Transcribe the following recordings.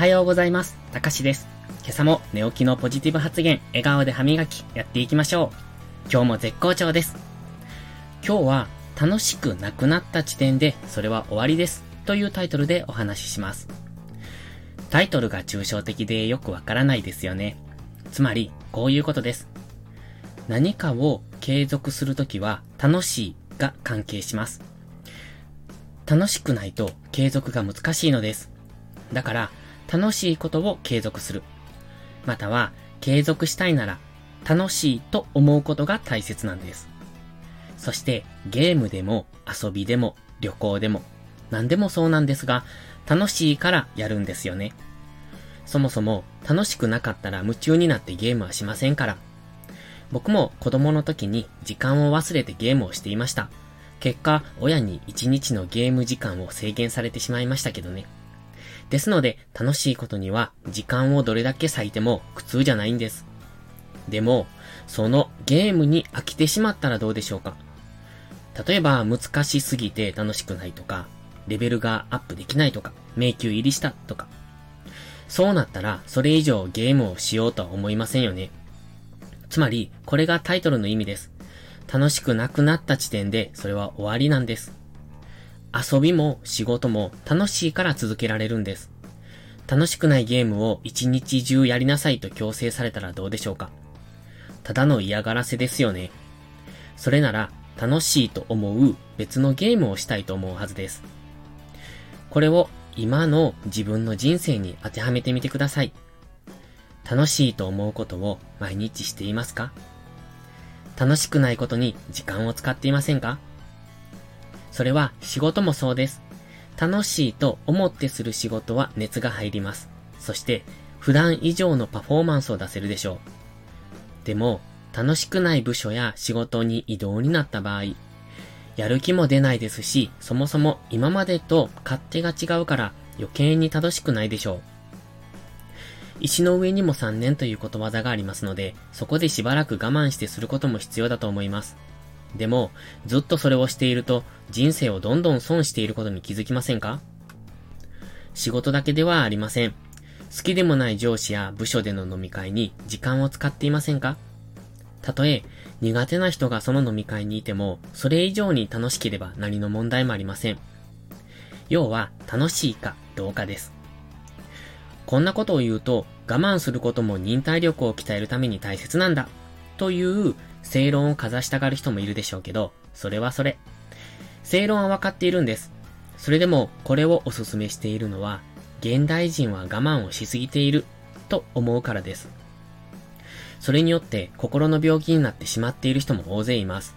はようございます。たかしです。今朝も寝起きのポジティブ発言、笑顔で歯磨き、やっていきましょう。今日も絶好調です。今日は、楽しくなくなった時点で、それは終わりです。というタイトルでお話しします。タイトルが抽象的でよくわからないですよね。つまり、こういうことです。何かを継続するときは、楽しいが関係します。楽しくないと継続が難しいのです。だから、楽しいことを継続する。または、継続したいなら、楽しいと思うことが大切なんです。そして、ゲームでも、遊びでも、旅行でも、何でもそうなんですが、楽しいからやるんですよね。そもそも、楽しくなかったら夢中になってゲームはしませんから。僕も子供の時に時間を忘れてゲームをしていました。結果、親に1日のゲーム時間を制限されてしまいましたけどね。ですので、楽しいことには時間をどれだけ割いても苦痛じゃないんです。でも、そのゲームに飽きてしまったらどうでしょうか？例えば、難しすぎて楽しくないとか、レベルがアップできないとか、迷宮入りしたとか。そうなったら、それ以上ゲームをしようとは思いませんよね。つまり、これがタイトルの意味です。楽しくなくなった時点で、それは終わりなんです。遊びも仕事も楽しいから続けられるんです。楽しくないゲームを一日中やりなさいと強制されたらどうでしょうかただの嫌がらせですよね。それなら楽しいと思う別のゲームをしたいと思うはずです。これを今の自分の人生に当てはめてみてください。楽しいと思うことを毎日していますか？楽しくないことに時間を使っていませんか？それは仕事もそうです。楽しいと思ってする仕事は熱が入ります。そして普段以上のパフォーマンスを出せるでしょう。でも、楽しくない部署や仕事に移動になった場合、やる気も出ないですし、そもそも今までと勝手が違うから余計に楽しくないでしょう。石の上にも3年ということわざがありますので、そこでしばらく我慢してすることも必要だと思います。でも、ずっとそれをしていると、人生をどんどん損していることに気づきませんか？仕事だけではありません。好きでもない上司や部署での飲み会に時間を使っていませんか？たとえ、苦手な人がその飲み会にいても、それ以上に楽しければ何の問題もありません。要は、楽しいかどうかです。こんなことを言うと、我慢することも忍耐力を鍛えるために大切なんだ、という正論をかざしたがる人もいるでしょうけど、それはそれ。正論はわかっているんです。それでも、これをお勧めしているのは、現代人は我慢をしすぎている、と思うからです。それによって心の病気になってしまっている人も大勢います。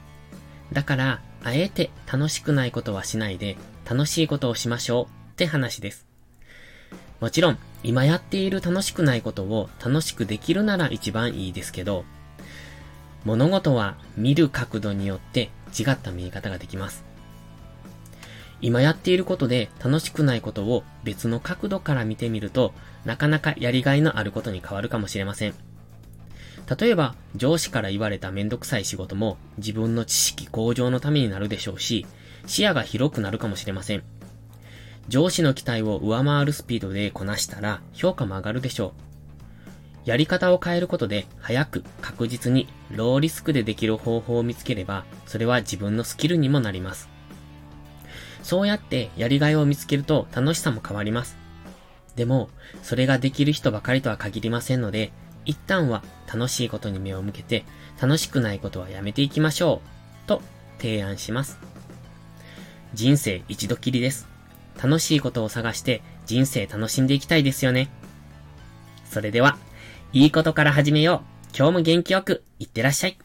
だから、あえて楽しくないことはしないで、楽しいことをしましょうって話です。もちろん、今やっている楽しくないことを楽しくできるなら一番いいですけど、物事は見る角度によって違った見え方ができます。今やっていることで楽しくないことを別の角度から見てみると、なかなかやりがいのあることに変わるかもしれません。例えば、上司から言われためんどくさい仕事も自分の知識向上のためになるでしょうし、視野が広くなるかもしれません。上司の期待を上回るスピードでこなしたら評価も上がるでしょう。やり方を変えることで、早く、確実に、ローリスクでできる方法を見つければ、それは自分のスキルにもなります。そうやってやりがいを見つけると楽しさも変わります。でも、それができる人ばかりとは限りませんので、一旦は楽しいことに目を向けて、楽しくないことはやめていきましょう、と提案します。人生一度きりです。楽しいことを探して人生楽しんでいきたいですよね。それでは、いいことから始めよう。今日も元気よく、いってらっしゃい。